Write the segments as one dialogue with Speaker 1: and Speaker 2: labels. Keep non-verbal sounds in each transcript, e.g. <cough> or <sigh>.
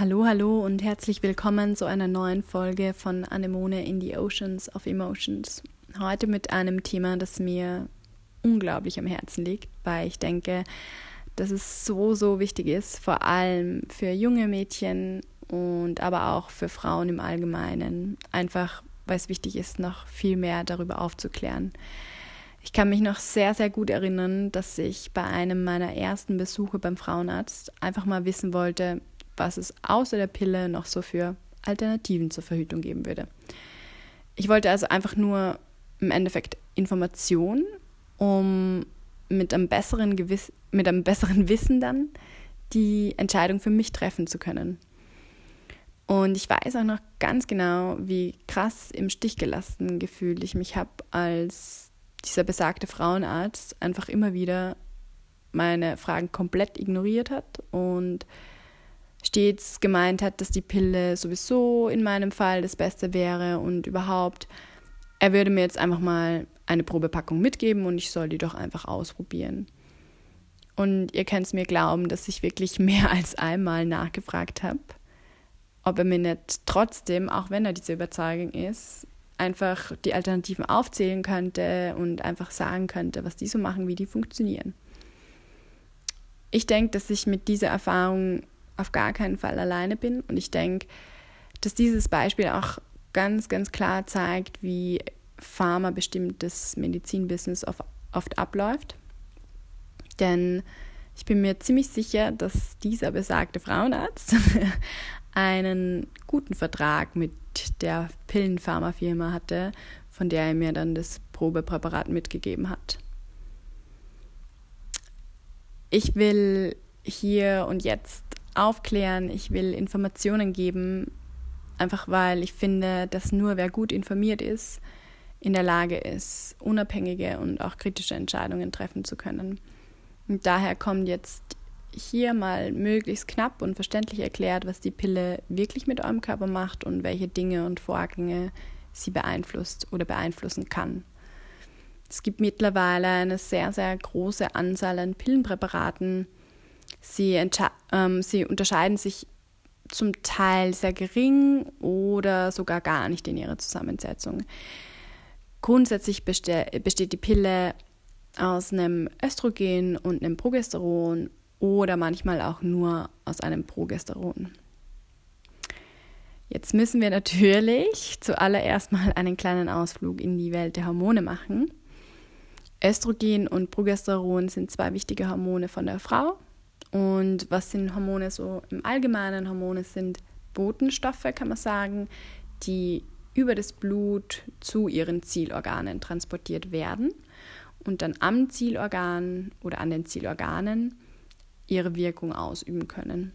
Speaker 1: Hallo, hallo und herzlich willkommen zu einer neuen Folge von Anemone in the Oceans of Emotions. Heute mit einem Thema, das mir unglaublich am Herzen liegt, weil ich denke, dass es so, so wichtig ist, vor allem für junge Mädchen und aber auch für Frauen im Allgemeinen. Einfach, weil es wichtig ist, noch viel mehr darüber aufzuklären. Ich kann mich noch sehr, sehr gut erinnern, dass ich bei einem meiner ersten Besuche beim Frauenarzt einfach mal wissen wollte, was es außer der Pille noch so für Alternativen zur Verhütung geben würde. Ich wollte also einfach nur im Endeffekt Informationen, um mit einem besseren Gewiss mit einem besseren Wissen dann die Entscheidung für mich treffen zu können. Und ich weiß auch noch ganz genau, wie krass im Stich gelassen gefühlt ich mich habe, als dieser besagte Frauenarzt einfach immer wieder meine Fragen komplett ignoriert hat und stets gemeint hat, dass die Pille sowieso in meinem Fall das Beste wäre und überhaupt, er würde mir jetzt einfach mal eine Probepackung mitgeben und ich soll die doch einfach ausprobieren. Und ihr könnt es mir glauben, dass ich wirklich <laughs> mehr als einmal nachgefragt habe, ob er mir nicht trotzdem, auch wenn er diese Überzeugung ist, einfach die Alternativen aufzählen könnte und einfach sagen könnte, was die so machen, wie die funktionieren. Ich denke, dass ich mit dieser Erfahrung auf gar keinen Fall alleine bin. Und ich denke, dass dieses Beispiel auch ganz, ganz klar zeigt, wie pharmabestimmtes Medizinbusiness oft abläuft. Denn ich bin mir ziemlich sicher, dass dieser besagte Frauenarzt <laughs> einen guten Vertrag mit der Pillenpharmafirma hatte, von der er mir dann das Probepräparat mitgegeben hat. Ich will hier und jetzt aufklären, ich will Informationen geben, einfach weil ich finde, dass nur wer gut informiert ist, in der Lage ist, unabhängige und auch kritische Entscheidungen treffen zu können. Und daher kommt jetzt hier mal möglichst knapp und verständlich erklärt, was die Pille wirklich mit eurem Körper macht und welche Dinge und Vorgänge sie beeinflusst oder beeinflussen kann. Es gibt mittlerweile eine sehr, sehr große Anzahl an Pillenpräparaten, Sie, ähm, sie unterscheiden sich zum Teil sehr gering oder sogar gar nicht in ihrer Zusammensetzung. Grundsätzlich besteht die Pille aus einem Östrogen und einem Progesteron oder manchmal auch nur aus einem Progesteron. Jetzt müssen wir natürlich <laughs> zuallererst mal einen kleinen Ausflug in die Welt der Hormone machen. Östrogen und Progesteron sind zwei wichtige Hormone von der Frau und was sind Hormone so im Allgemeinen? Hormone sind Botenstoffe, kann man sagen, die über das Blut zu ihren Zielorganen transportiert werden und dann am Zielorgan oder an den Zielorganen ihre Wirkung ausüben können.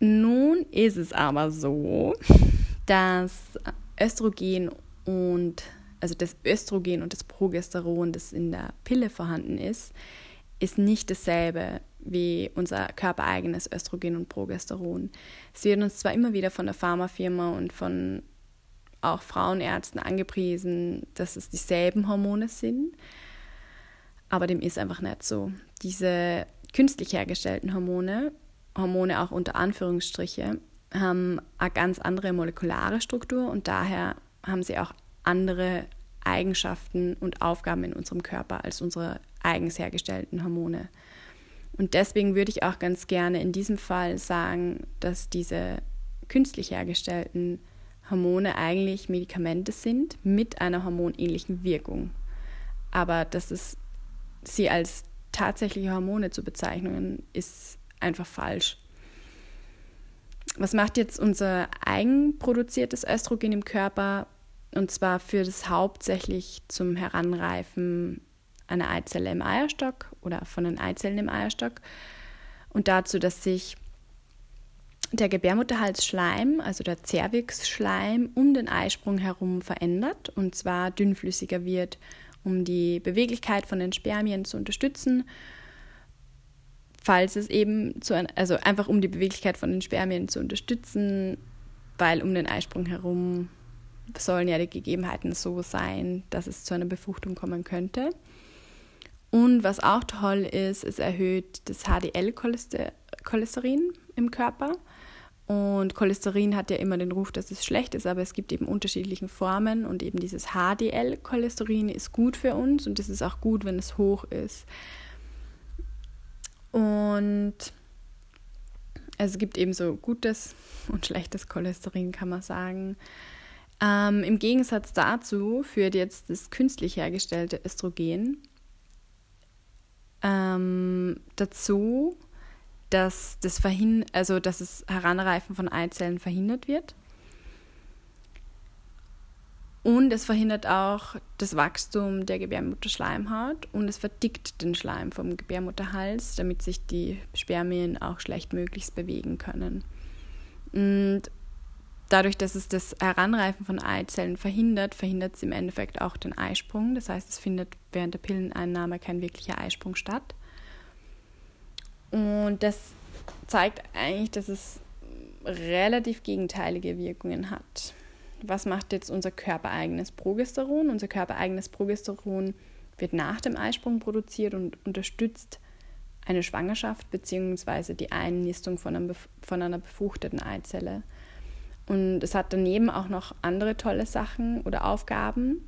Speaker 1: Nun ist es aber so, dass Östrogen und also das Östrogen und das Progesteron, das in der Pille vorhanden ist, ist nicht dasselbe wie unser körpereigenes Östrogen und Progesteron. Es wird uns zwar immer wieder von der Pharmafirma und von auch Frauenärzten angepriesen, dass es dieselben Hormone sind, aber dem ist einfach nicht so. Diese künstlich hergestellten Hormone, Hormone auch unter Anführungsstriche, haben eine ganz andere molekulare Struktur und daher haben sie auch andere Eigenschaften und Aufgaben in unserem Körper als unsere eigens hergestellten Hormone. Und deswegen würde ich auch ganz gerne in diesem Fall sagen, dass diese künstlich hergestellten Hormone eigentlich Medikamente sind mit einer hormonähnlichen Wirkung. Aber dass es sie als tatsächliche Hormone zu bezeichnen, ist einfach falsch. Was macht jetzt unser eigenproduziertes Östrogen im Körper? Und zwar führt es hauptsächlich zum Heranreifen einer Eizelle im Eierstock oder von den Eizellen im Eierstock und dazu, dass sich der Gebärmutterhalsschleim, also der Zervixschleim, um den Eisprung herum verändert und zwar dünnflüssiger wird, um die Beweglichkeit von den Spermien zu unterstützen. Falls es eben zu, also einfach um die Beweglichkeit von den Spermien zu unterstützen, weil um den Eisprung herum sollen ja die Gegebenheiten so sein, dass es zu einer Befruchtung kommen könnte. Und was auch toll ist, es erhöht das HDL-Cholesterin im Körper. Und Cholesterin hat ja immer den Ruf, dass es schlecht ist, aber es gibt eben unterschiedliche Formen und eben dieses HDL-Cholesterin ist gut für uns und es ist auch gut, wenn es hoch ist. Und es gibt eben so gutes und schlechtes Cholesterin, kann man sagen. Ähm, Im Gegensatz dazu führt jetzt das künstlich hergestellte Östrogen ähm, dazu, dass das, Verhin also, dass das Heranreifen von Eizellen verhindert wird. Und es verhindert auch das Wachstum der Gebärmutterschleimhaut und es verdickt den Schleim vom Gebärmutterhals, damit sich die Spermien auch schlechtmöglichst bewegen können. Und dadurch, dass es das Heranreifen von Eizellen verhindert, verhindert es im Endeffekt auch den Eisprung. Das heißt, es findet während der Pilleneinnahme kein wirklicher Eisprung statt. Und das zeigt eigentlich, dass es relativ gegenteilige Wirkungen hat. Was macht jetzt unser körpereigenes Progesteron? Unser körpereigenes Progesteron wird nach dem Eisprung produziert und unterstützt eine Schwangerschaft bzw. die Einnistung von, einem, von einer befruchteten Eizelle. Und es hat daneben auch noch andere tolle Sachen oder Aufgaben,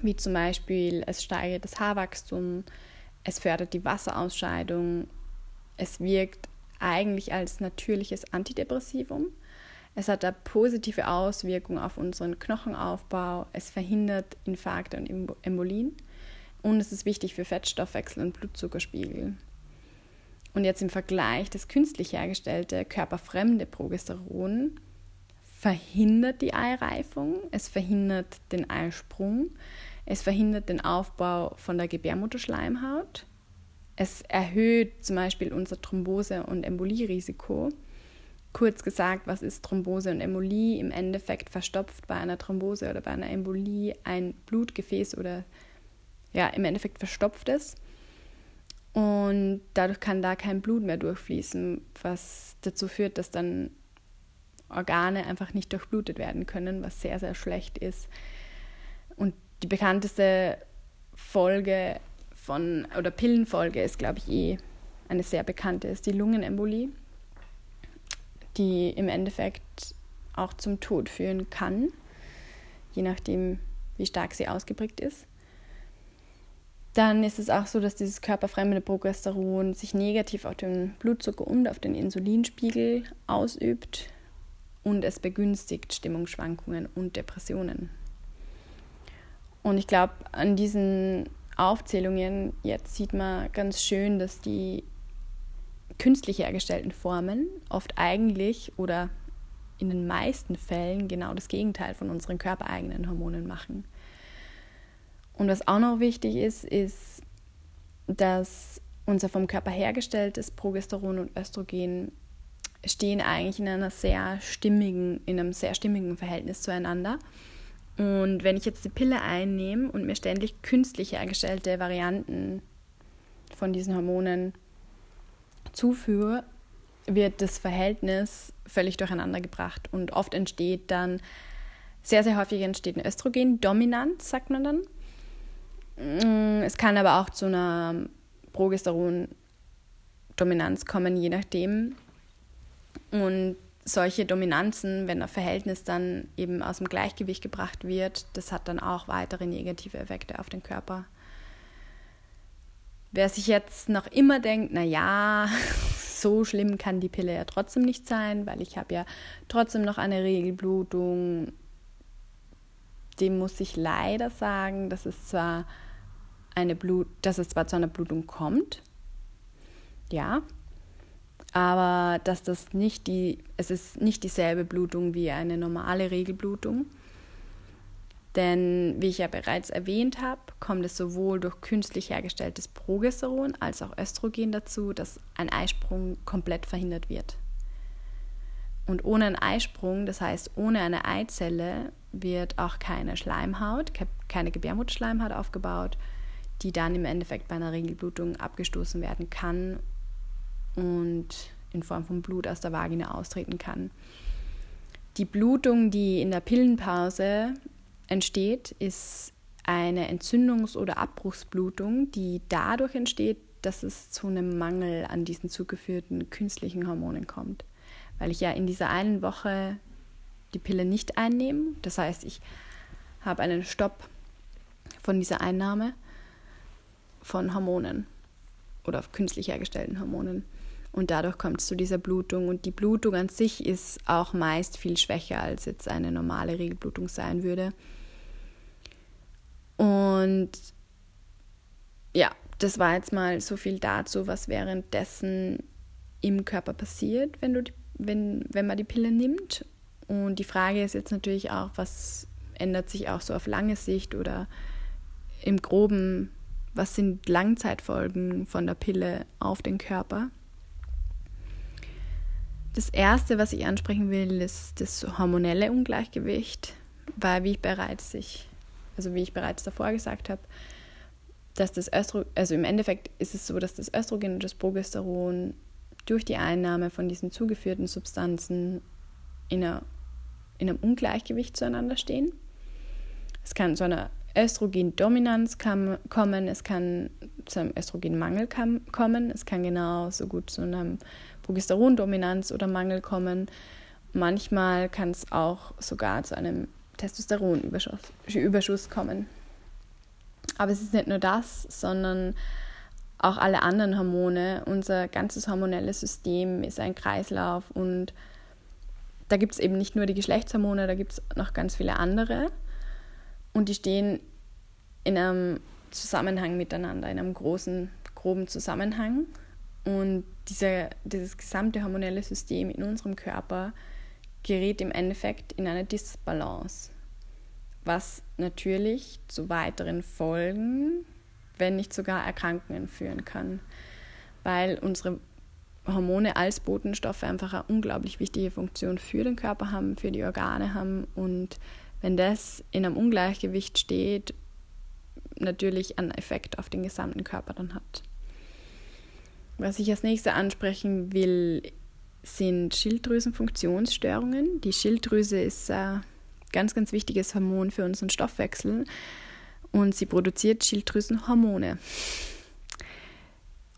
Speaker 1: wie zum Beispiel es steigert das Haarwachstum, es fördert die Wasserausscheidung es wirkt eigentlich als natürliches Antidepressivum. Es hat eine positive Auswirkung auf unseren Knochenaufbau. Es verhindert Infarkte und Embolien. Und es ist wichtig für Fettstoffwechsel und Blutzuckerspiegel. Und jetzt im Vergleich, das künstlich hergestellte körperfremde Progesteron verhindert die Eireifung, es verhindert den Eisprung, es verhindert den Aufbau von der Gebärmutterschleimhaut es erhöht zum Beispiel unser Thrombose- und Embolierisiko. Kurz gesagt, was ist Thrombose und Embolie? Im Endeffekt verstopft bei einer Thrombose oder bei einer Embolie ein Blutgefäß oder ja, im Endeffekt verstopft es. Und dadurch kann da kein Blut mehr durchfließen, was dazu führt, dass dann Organe einfach nicht durchblutet werden können, was sehr, sehr schlecht ist. Und die bekannteste Folge von, oder Pillenfolge ist, glaube ich, eh eine sehr bekannte, ist die Lungenembolie, die im Endeffekt auch zum Tod führen kann, je nachdem, wie stark sie ausgeprägt ist. Dann ist es auch so, dass dieses körperfremde Progesteron sich negativ auf den Blutzucker und auf den Insulinspiegel ausübt und es begünstigt Stimmungsschwankungen und Depressionen. Und ich glaube, an diesen Aufzählungen jetzt sieht man ganz schön, dass die künstlich hergestellten Formen oft eigentlich oder in den meisten Fällen genau das Gegenteil von unseren körpereigenen Hormonen machen. Und was auch noch wichtig ist, ist, dass unser vom Körper hergestelltes Progesteron und Östrogen stehen eigentlich in einer sehr stimmigen, in einem sehr stimmigen Verhältnis zueinander. Und wenn ich jetzt die Pille einnehme und mir ständig künstlich hergestellte Varianten von diesen Hormonen zuführe, wird das Verhältnis völlig durcheinander gebracht. Und oft entsteht dann, sehr, sehr häufig entsteht eine Östrogen-Dominanz, sagt man dann. Mm, es kann aber auch zu einer Progesteron-Dominanz kommen, je nachdem. Und solche Dominanzen, wenn ein Verhältnis dann eben aus dem Gleichgewicht gebracht wird, das hat dann auch weitere negative Effekte auf den Körper. Wer sich jetzt noch immer denkt, na ja, <laughs> so schlimm kann die Pille ja trotzdem nicht sein, weil ich habe ja trotzdem noch eine Regelblutung, dem muss ich leider sagen, dass es zwar eine Blut, dass es zwar zu einer Blutung kommt, ja, aber dass das nicht die, es ist nicht dieselbe Blutung wie eine normale Regelblutung. Denn wie ich ja bereits erwähnt habe, kommt es sowohl durch künstlich hergestelltes Progesteron als auch Östrogen dazu, dass ein Eisprung komplett verhindert wird. Und ohne einen Eisprung, das heißt ohne eine Eizelle, wird auch keine Schleimhaut, keine Gebärmutterschleimhaut aufgebaut, die dann im Endeffekt bei einer Regelblutung abgestoßen werden kann und in Form von Blut aus der Vagina austreten kann. Die Blutung, die in der Pillenpause entsteht, ist eine Entzündungs- oder Abbruchsblutung, die dadurch entsteht, dass es zu einem Mangel an diesen zugeführten künstlichen Hormonen kommt. Weil ich ja in dieser einen Woche die Pille nicht einnehme. Das heißt, ich habe einen Stopp von dieser Einnahme von Hormonen oder künstlich hergestellten Hormonen. Und dadurch kommt es zu dieser Blutung. Und die Blutung an sich ist auch meist viel schwächer, als jetzt eine normale Regelblutung sein würde. Und ja, das war jetzt mal so viel dazu, was währenddessen im Körper passiert, wenn, du die, wenn, wenn man die Pille nimmt. Und die Frage ist jetzt natürlich auch, was ändert sich auch so auf lange Sicht oder im groben, was sind Langzeitfolgen von der Pille auf den Körper? Das erste, was ich ansprechen will, ist das hormonelle Ungleichgewicht, weil wie ich bereits ich, also wie ich bereits davor gesagt habe, dass das Östrogen, also im Endeffekt ist es so, dass das Östrogen und das Progesteron durch die Einnahme von diesen zugeführten Substanzen in, einer, in einem Ungleichgewicht zueinander stehen. Es kann zu einer Östrogendominanz kommen, es kann zu einem Östrogenmangel kommen, es kann genauso gut zu einem Progesterondominanz oder Mangel kommen. Manchmal kann es auch sogar zu einem Testosteronüberschuss kommen. Aber es ist nicht nur das, sondern auch alle anderen Hormone. Unser ganzes hormonelles System ist ein Kreislauf und da gibt es eben nicht nur die Geschlechtshormone, da gibt es noch ganz viele andere. Und die stehen in einem Zusammenhang miteinander, in einem großen, groben Zusammenhang. Und dieser, dieses gesamte hormonelle System in unserem Körper gerät im Endeffekt in eine Disbalance was natürlich zu weiteren Folgen, wenn nicht sogar Erkrankungen führen kann, weil unsere Hormone als Botenstoffe einfach eine unglaublich wichtige Funktion für den Körper haben, für die Organe haben und wenn das in einem Ungleichgewicht steht, natürlich einen Effekt auf den gesamten Körper dann hat. Was ich als nächstes ansprechen will, sind Schilddrüsenfunktionsstörungen. Die Schilddrüse ist äh, ganz, ganz wichtiges Hormon für unseren Stoffwechsel und sie produziert Schilddrüsenhormone.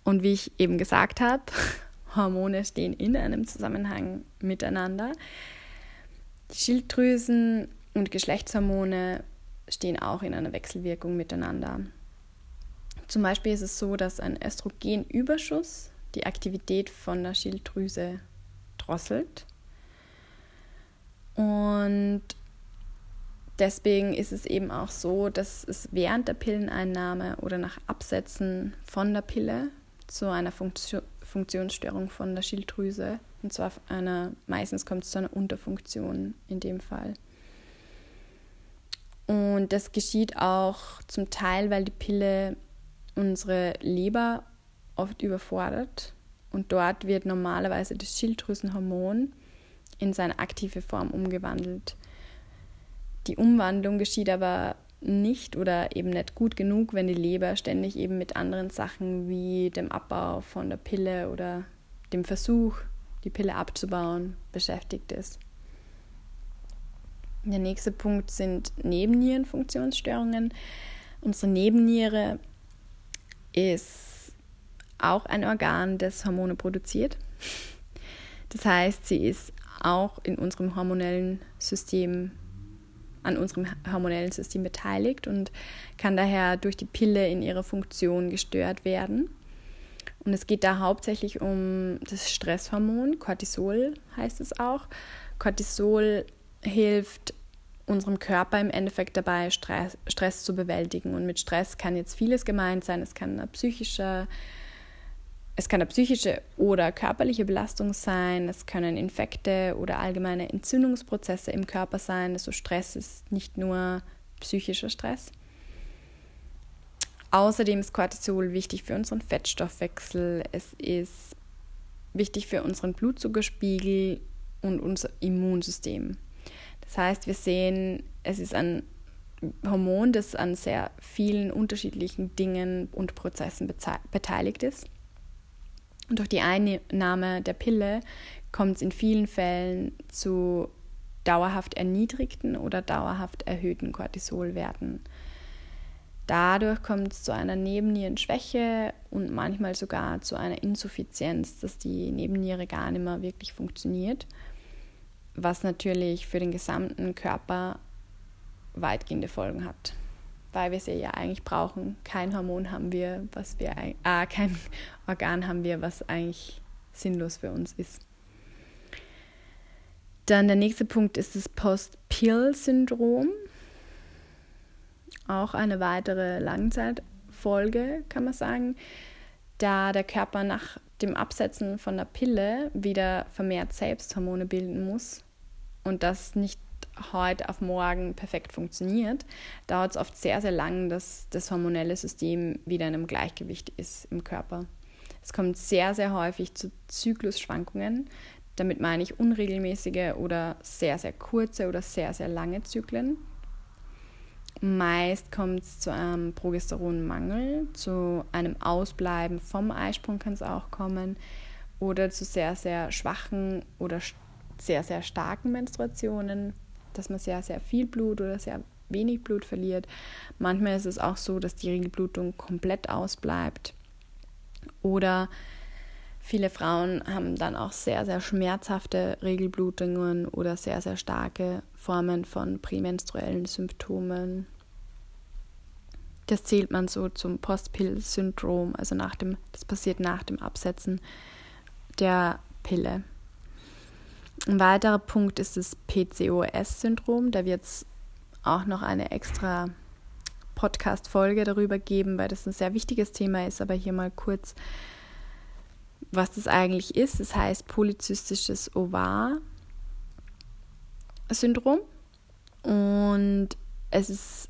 Speaker 1: Und wie ich eben gesagt habe, <laughs> Hormone stehen in einem Zusammenhang miteinander. Die Schilddrüsen und Geschlechtshormone stehen auch in einer Wechselwirkung miteinander. Zum Beispiel ist es so, dass ein Östrogenüberschuss die Aktivität von der Schilddrüse drosselt. Und Deswegen ist es eben auch so, dass es während der Pilleneinnahme oder nach Absetzen von der Pille zu einer Funktion, Funktionsstörung von der Schilddrüse, und zwar einer, meistens kommt es zu einer Unterfunktion in dem Fall. Und das geschieht auch zum Teil, weil die Pille unsere Leber oft überfordert und dort wird normalerweise das Schilddrüsenhormon in seine aktive Form umgewandelt. Die Umwandlung geschieht aber nicht oder eben nicht gut genug, wenn die Leber ständig eben mit anderen Sachen wie dem Abbau von der Pille oder dem Versuch, die Pille abzubauen, beschäftigt ist. Der nächste Punkt sind Nebennierenfunktionsstörungen. Unsere Nebenniere ist auch ein Organ, das Hormone produziert. Das heißt, sie ist auch in unserem hormonellen System an unserem hormonellen System beteiligt und kann daher durch die Pille in ihrer Funktion gestört werden. Und es geht da hauptsächlich um das Stresshormon, Cortisol heißt es auch. Cortisol hilft unserem Körper im Endeffekt dabei, Stress, Stress zu bewältigen. Und mit Stress kann jetzt vieles gemeint sein. Es kann ein psychischer es kann eine psychische oder körperliche Belastung sein, es können Infekte oder allgemeine Entzündungsprozesse im Körper sein. Also Stress ist nicht nur psychischer Stress. Außerdem ist Cortisol wichtig für unseren Fettstoffwechsel, es ist wichtig für unseren Blutzuckerspiegel und unser Immunsystem. Das heißt, wir sehen, es ist ein Hormon, das an sehr vielen unterschiedlichen Dingen und Prozessen beteiligt ist. Und durch die Einnahme der Pille kommt es in vielen Fällen zu dauerhaft erniedrigten oder dauerhaft erhöhten Cortisolwerten. Dadurch kommt es zu einer Nebennierenschwäche und manchmal sogar zu einer Insuffizienz, dass die Nebenniere gar nicht mehr wirklich funktioniert, was natürlich für den gesamten Körper weitgehende Folgen hat, weil wir sie ja eigentlich brauchen. Kein Hormon haben wir, was wir, äh, kein <laughs> Organ haben wir, was eigentlich sinnlos für uns ist. Dann der nächste Punkt ist das Post-Pill-Syndrom auch eine weitere Langzeitfolge, kann man sagen, da der Körper nach dem Absetzen von der Pille wieder vermehrt Selbsthormone bilden muss und das nicht heute auf morgen perfekt funktioniert, dauert es oft sehr, sehr lang, dass das hormonelle System wieder in einem Gleichgewicht ist im Körper. Es kommt sehr, sehr häufig zu Zyklusschwankungen. Damit meine ich unregelmäßige oder sehr, sehr kurze oder sehr, sehr lange Zyklen. Meist kommt es zu einem Progesteronmangel, zu einem Ausbleiben vom Eisprung kann es auch kommen oder zu sehr, sehr schwachen oder sehr, sehr starken Menstruationen, dass man sehr, sehr viel Blut oder sehr wenig Blut verliert. Manchmal ist es auch so, dass die Regelblutung komplett ausbleibt oder Viele Frauen haben dann auch sehr, sehr schmerzhafte Regelblutungen oder sehr, sehr starke Formen von prämenstruellen Symptomen. Das zählt man so zum Postpill-Syndrom, also nach dem, das passiert nach dem Absetzen der Pille. Ein weiterer Punkt ist das PCOS-Syndrom. Da wird es auch noch eine extra Podcast-Folge darüber geben, weil das ein sehr wichtiges Thema ist, aber hier mal kurz was das eigentlich ist. Es heißt polyzystisches Ovar-Syndrom. Und es ist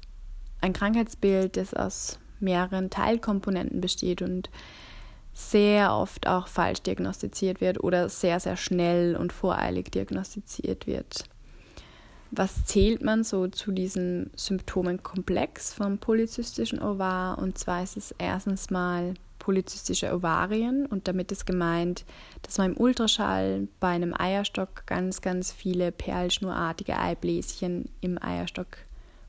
Speaker 1: ein Krankheitsbild, das aus mehreren Teilkomponenten besteht und sehr oft auch falsch diagnostiziert wird oder sehr, sehr schnell und voreilig diagnostiziert wird. Was zählt man so zu diesem Symptomenkomplex vom polyzystischen Ovar? Und zwar ist es erstens mal polyzystische Ovarien und damit ist gemeint, dass man im Ultraschall bei einem Eierstock ganz, ganz viele perlschnurartige Eibläschen im Eierstock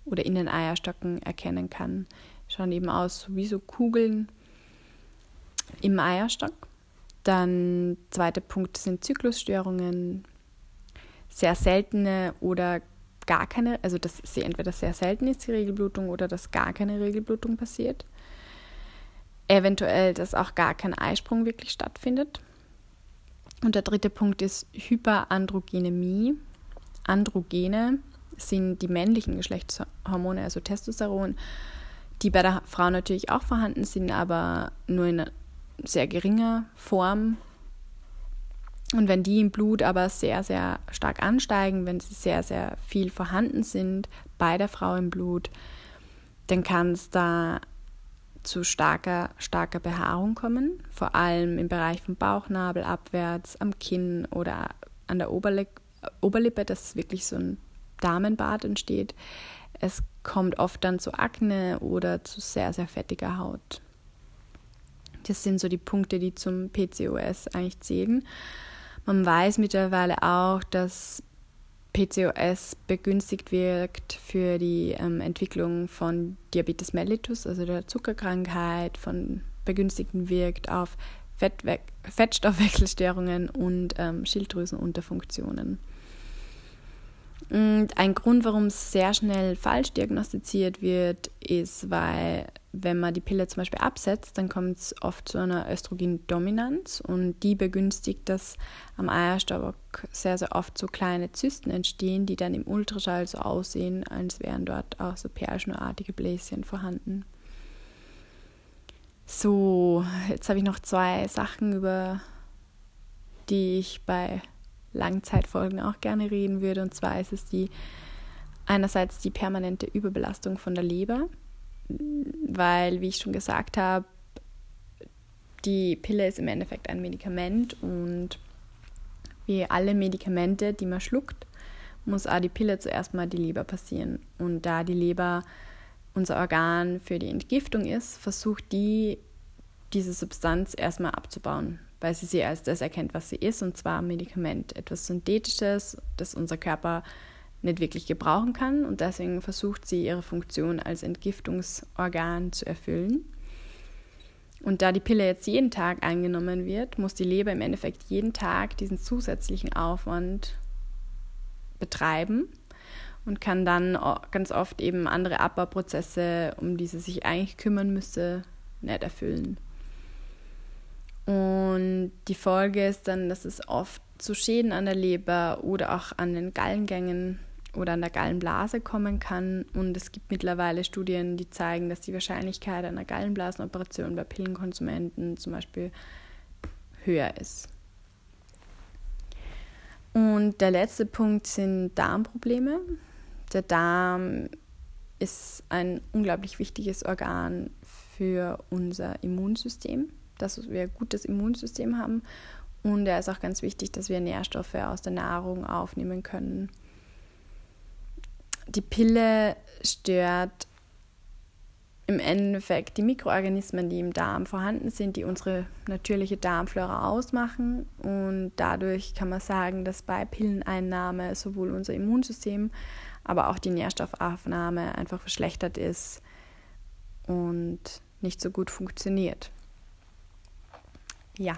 Speaker 1: oder in den Eierstocken erkennen kann. Schauen eben aus wie so Kugeln im Eierstock. Dann zweiter Punkt sind Zyklusstörungen, sehr seltene oder gar keine, also dass sie entweder sehr selten ist, die Regelblutung, oder dass gar keine Regelblutung passiert eventuell, dass auch gar kein Eisprung wirklich stattfindet. Und der dritte Punkt ist Hyperandrogenemie. Androgene sind die männlichen Geschlechtshormone, also Testosteron, die bei der Frau natürlich auch vorhanden sind, aber nur in sehr geringer Form. Und wenn die im Blut aber sehr, sehr stark ansteigen, wenn sie sehr, sehr viel vorhanden sind bei der Frau im Blut, dann kann es da zu starker, starker Behaarung kommen, vor allem im Bereich vom Bauchnabel abwärts, am Kinn oder an der Oberli Oberlippe, dass wirklich so ein Damenbart entsteht. Es kommt oft dann zu Akne oder zu sehr, sehr fettiger Haut. Das sind so die Punkte, die zum PCOS eigentlich zählen. Man weiß mittlerweile auch, dass PCOS begünstigt wirkt für die ähm, Entwicklung von Diabetes mellitus, also der Zuckerkrankheit, von begünstigten wirkt auf Fettwe Fettstoffwechselstörungen und ähm, Schilddrüsenunterfunktionen. Und ein Grund, warum es sehr schnell falsch diagnostiziert wird, ist, weil wenn man die Pille zum Beispiel absetzt, dann kommt es oft zu einer Östrogendominanz und die begünstigt, dass am Eierstock sehr, sehr oft so kleine Zysten entstehen, die dann im Ultraschall so aussehen, als wären dort auch so perlschnurartige Bläschen vorhanden. So, jetzt habe ich noch zwei Sachen, über die ich bei Langzeitfolgen auch gerne reden würde. Und zwar ist es die einerseits die permanente Überbelastung von der Leber, weil, wie ich schon gesagt habe, die Pille ist im Endeffekt ein Medikament und wie alle Medikamente, die man schluckt, muss auch die Pille zuerst mal die Leber passieren. Und da die Leber unser Organ für die Entgiftung ist, versucht die, diese Substanz erstmal abzubauen weil sie sie als das erkennt, was sie ist, und zwar Medikament, etwas Synthetisches, das unser Körper nicht wirklich gebrauchen kann und deswegen versucht sie ihre Funktion als Entgiftungsorgan zu erfüllen. Und da die Pille jetzt jeden Tag eingenommen wird, muss die Leber im Endeffekt jeden Tag diesen zusätzlichen Aufwand betreiben und kann dann ganz oft eben andere Abbauprozesse, um die sie sich eigentlich kümmern müsste, nicht erfüllen. Und die Folge ist dann, dass es oft zu Schäden an der Leber oder auch an den Gallengängen oder an der Gallenblase kommen kann. Und es gibt mittlerweile Studien, die zeigen, dass die Wahrscheinlichkeit einer Gallenblasenoperation bei Pillenkonsumenten zum Beispiel höher ist. Und der letzte Punkt sind Darmprobleme. Der Darm ist ein unglaublich wichtiges Organ für unser Immunsystem, dass wir ein gutes Immunsystem haben. Und er ist auch ganz wichtig, dass wir Nährstoffe aus der Nahrung aufnehmen können die Pille stört im Endeffekt die Mikroorganismen, die im Darm vorhanden sind, die unsere natürliche Darmflora ausmachen. Und dadurch kann man sagen, dass bei Pilleneinnahme sowohl unser Immunsystem, aber auch die Nährstoffaufnahme einfach verschlechtert ist und nicht so gut funktioniert. Ja,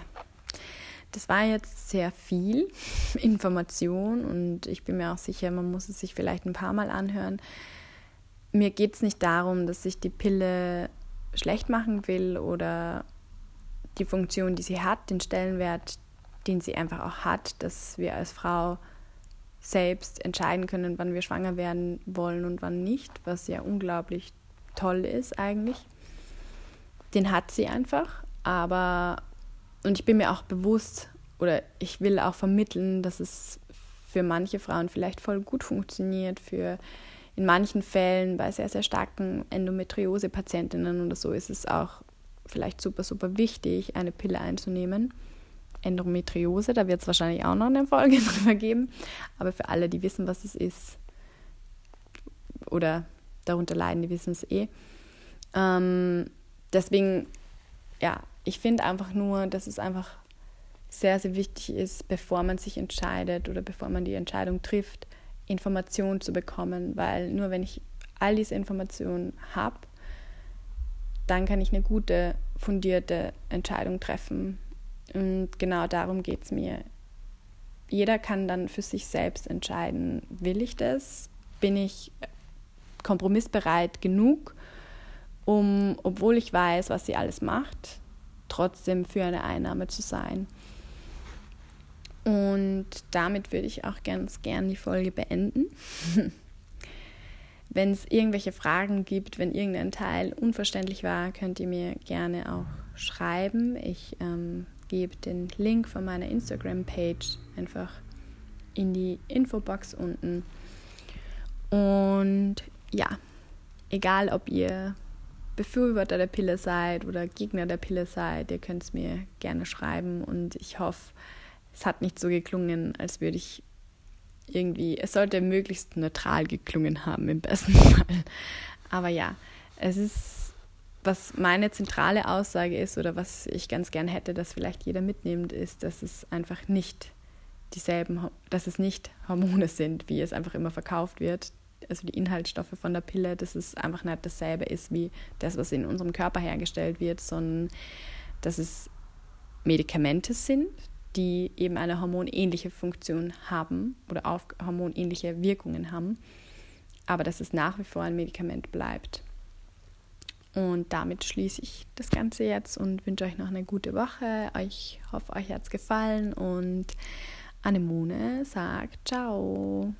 Speaker 1: das war jetzt sehr viel <laughs> Information und ich bin mir auch sicher, man muss es sich vielleicht ein paar Mal anhören. Mir geht es nicht darum, dass ich die Pille schlecht machen will oder die Funktion, die sie hat, den Stellenwert, den sie einfach auch hat, dass wir als Frau selbst entscheiden können, wann wir schwanger werden wollen und wann nicht, was ja unglaublich toll ist eigentlich. Den hat sie einfach, aber und ich bin mir auch bewusst oder ich will auch vermitteln, dass es für manche Frauen vielleicht voll gut funktioniert, für in manchen Fällen bei sehr, sehr starken Endometriose-Patientinnen oder so ist es auch vielleicht super, super wichtig, eine Pille einzunehmen. Endometriose, da wird es wahrscheinlich auch noch eine Folge <laughs> drüber geben, aber für alle, die wissen, was es ist oder darunter leiden, die wissen es eh. Ähm, deswegen, ja, ich finde einfach nur, dass es einfach sehr, sehr wichtig ist, bevor man sich entscheidet oder bevor man die Entscheidung trifft, Informationen zu bekommen, weil nur wenn ich all diese Informationen habe, dann kann ich eine gute, fundierte Entscheidung treffen. Und genau darum geht es mir. Jeder kann dann für sich selbst entscheiden, will ich das? Bin ich kompromissbereit genug, um, obwohl ich weiß, was sie alles macht, trotzdem für eine Einnahme zu sein. Und damit würde ich auch ganz gern die Folge beenden. <laughs> wenn es irgendwelche Fragen gibt, wenn irgendein Teil unverständlich war, könnt ihr mir gerne auch schreiben. Ich ähm, gebe den Link von meiner Instagram-Page einfach in die Infobox unten. Und ja, egal ob ihr Befürworter der Pille seid oder Gegner der Pille seid, ihr könnt es mir gerne schreiben und ich hoffe, es hat nicht so geklungen, als würde ich irgendwie, es sollte möglichst neutral geklungen haben im besten <laughs> Fall. Aber ja, es ist, was meine zentrale Aussage ist oder was ich ganz gern hätte, dass vielleicht jeder mitnimmt, ist, dass es einfach nicht dieselben, dass es nicht Hormone sind, wie es einfach immer verkauft wird. Also die Inhaltsstoffe von der Pille, dass es einfach nicht dasselbe ist wie das, was in unserem Körper hergestellt wird, sondern dass es Medikamente sind, die eben eine hormonähnliche Funktion haben oder auf hormonähnliche Wirkungen haben, aber dass es nach wie vor ein Medikament bleibt. Und damit schließe ich das Ganze jetzt und wünsche euch noch eine gute Woche. Ich hoffe, euch hat es gefallen und Anemone sagt Ciao.